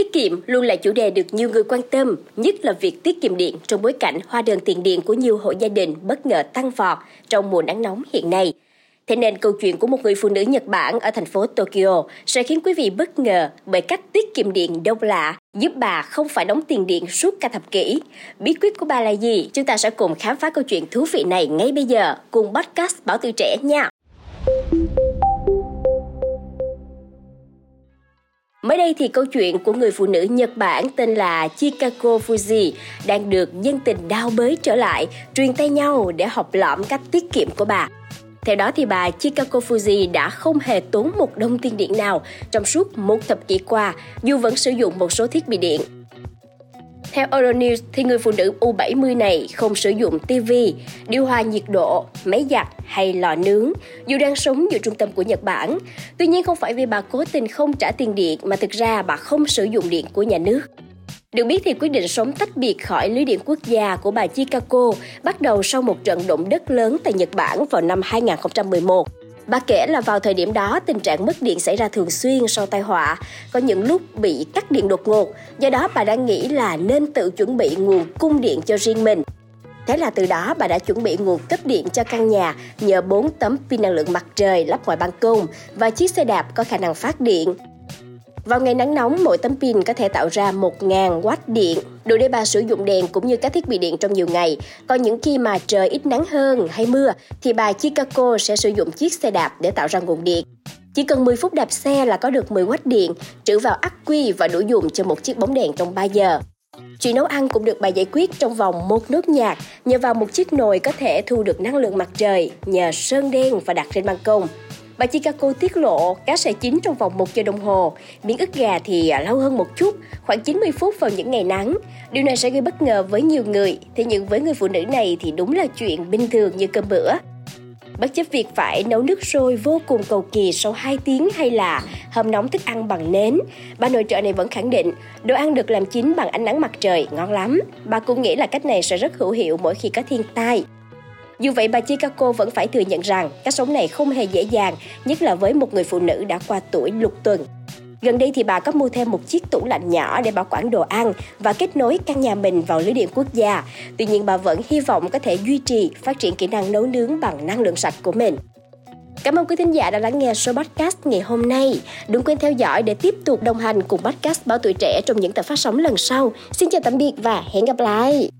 Tiết kiệm luôn là chủ đề được nhiều người quan tâm, nhất là việc tiết kiệm điện trong bối cảnh hóa đơn tiền điện của nhiều hộ gia đình bất ngờ tăng vọt trong mùa nắng nóng hiện nay. Thế nên câu chuyện của một người phụ nữ Nhật Bản ở thành phố Tokyo sẽ khiến quý vị bất ngờ bởi cách tiết kiệm điện đông lạ, giúp bà không phải đóng tiền điện suốt cả thập kỷ. Bí quyết của bà là gì? Chúng ta sẽ cùng khám phá câu chuyện thú vị này ngay bây giờ cùng podcast Bảo Tư Trẻ nha. Mới đây thì câu chuyện của người phụ nữ Nhật Bản tên là Chikako Fuji đang được dân tình đau bới trở lại, truyền tay nhau để học lỏm cách tiết kiệm của bà. Theo đó thì bà Chikako Fuji đã không hề tốn một đồng tiền điện nào trong suốt một thập kỷ qua, dù vẫn sử dụng một số thiết bị điện. Theo Euronews thì người phụ nữ U70 này không sử dụng TV, điều hòa nhiệt độ, máy giặt hay lò nướng, dù đang sống giữa trung tâm của Nhật Bản. Tuy nhiên không phải vì bà cố tình không trả tiền điện mà thực ra bà không sử dụng điện của nhà nước. Được biết thì quyết định sống tách biệt khỏi lưới điện quốc gia của bà Chikako bắt đầu sau một trận động đất lớn tại Nhật Bản vào năm 2011. Bà kể là vào thời điểm đó tình trạng mất điện xảy ra thường xuyên sau tai họa, có những lúc bị cắt điện đột ngột, do đó bà đã nghĩ là nên tự chuẩn bị nguồn cung điện cho riêng mình. Thế là từ đó bà đã chuẩn bị nguồn cấp điện cho căn nhà nhờ 4 tấm pin năng lượng mặt trời lắp ngoài ban công và chiếc xe đạp có khả năng phát điện. Vào ngày nắng nóng, mỗi tấm pin có thể tạo ra 1.000 watt điện, đủ để bà sử dụng đèn cũng như các thiết bị điện trong nhiều ngày. Còn những khi mà trời ít nắng hơn hay mưa, thì bà Chicago sẽ sử dụng chiếc xe đạp để tạo ra nguồn điện. Chỉ cần 10 phút đạp xe là có được 10 watt điện, trữ vào ắc quy và đủ dùng cho một chiếc bóng đèn trong 3 giờ. Chuyện nấu ăn cũng được bà giải quyết trong vòng một nốt nhạc nhờ vào một chiếc nồi có thể thu được năng lượng mặt trời nhờ sơn đen và đặt trên ban công. Bà Chicago tiết lộ cá sẽ chín trong vòng 1 giờ đồng hồ, miếng ức gà thì à, lâu hơn một chút, khoảng 90 phút vào những ngày nắng. Điều này sẽ gây bất ngờ với nhiều người, thế nhưng với người phụ nữ này thì đúng là chuyện bình thường như cơm bữa. Bất chấp việc phải nấu nước sôi vô cùng cầu kỳ sau 2 tiếng hay là hâm nóng thức ăn bằng nến, bà nội trợ này vẫn khẳng định đồ ăn được làm chín bằng ánh nắng mặt trời ngon lắm. Bà cũng nghĩ là cách này sẽ rất hữu hiệu mỗi khi có thiên tai. Dù vậy, bà Chicago vẫn phải thừa nhận rằng cách sống này không hề dễ dàng, nhất là với một người phụ nữ đã qua tuổi lục tuần. Gần đây thì bà có mua thêm một chiếc tủ lạnh nhỏ để bảo quản đồ ăn và kết nối căn nhà mình vào lưới điện quốc gia. Tuy nhiên bà vẫn hy vọng có thể duy trì phát triển kỹ năng nấu nướng bằng năng lượng sạch của mình. Cảm ơn quý thính giả đã lắng nghe số podcast ngày hôm nay. Đừng quên theo dõi để tiếp tục đồng hành cùng podcast Báo Tuổi Trẻ trong những tập phát sóng lần sau. Xin chào tạm biệt và hẹn gặp lại!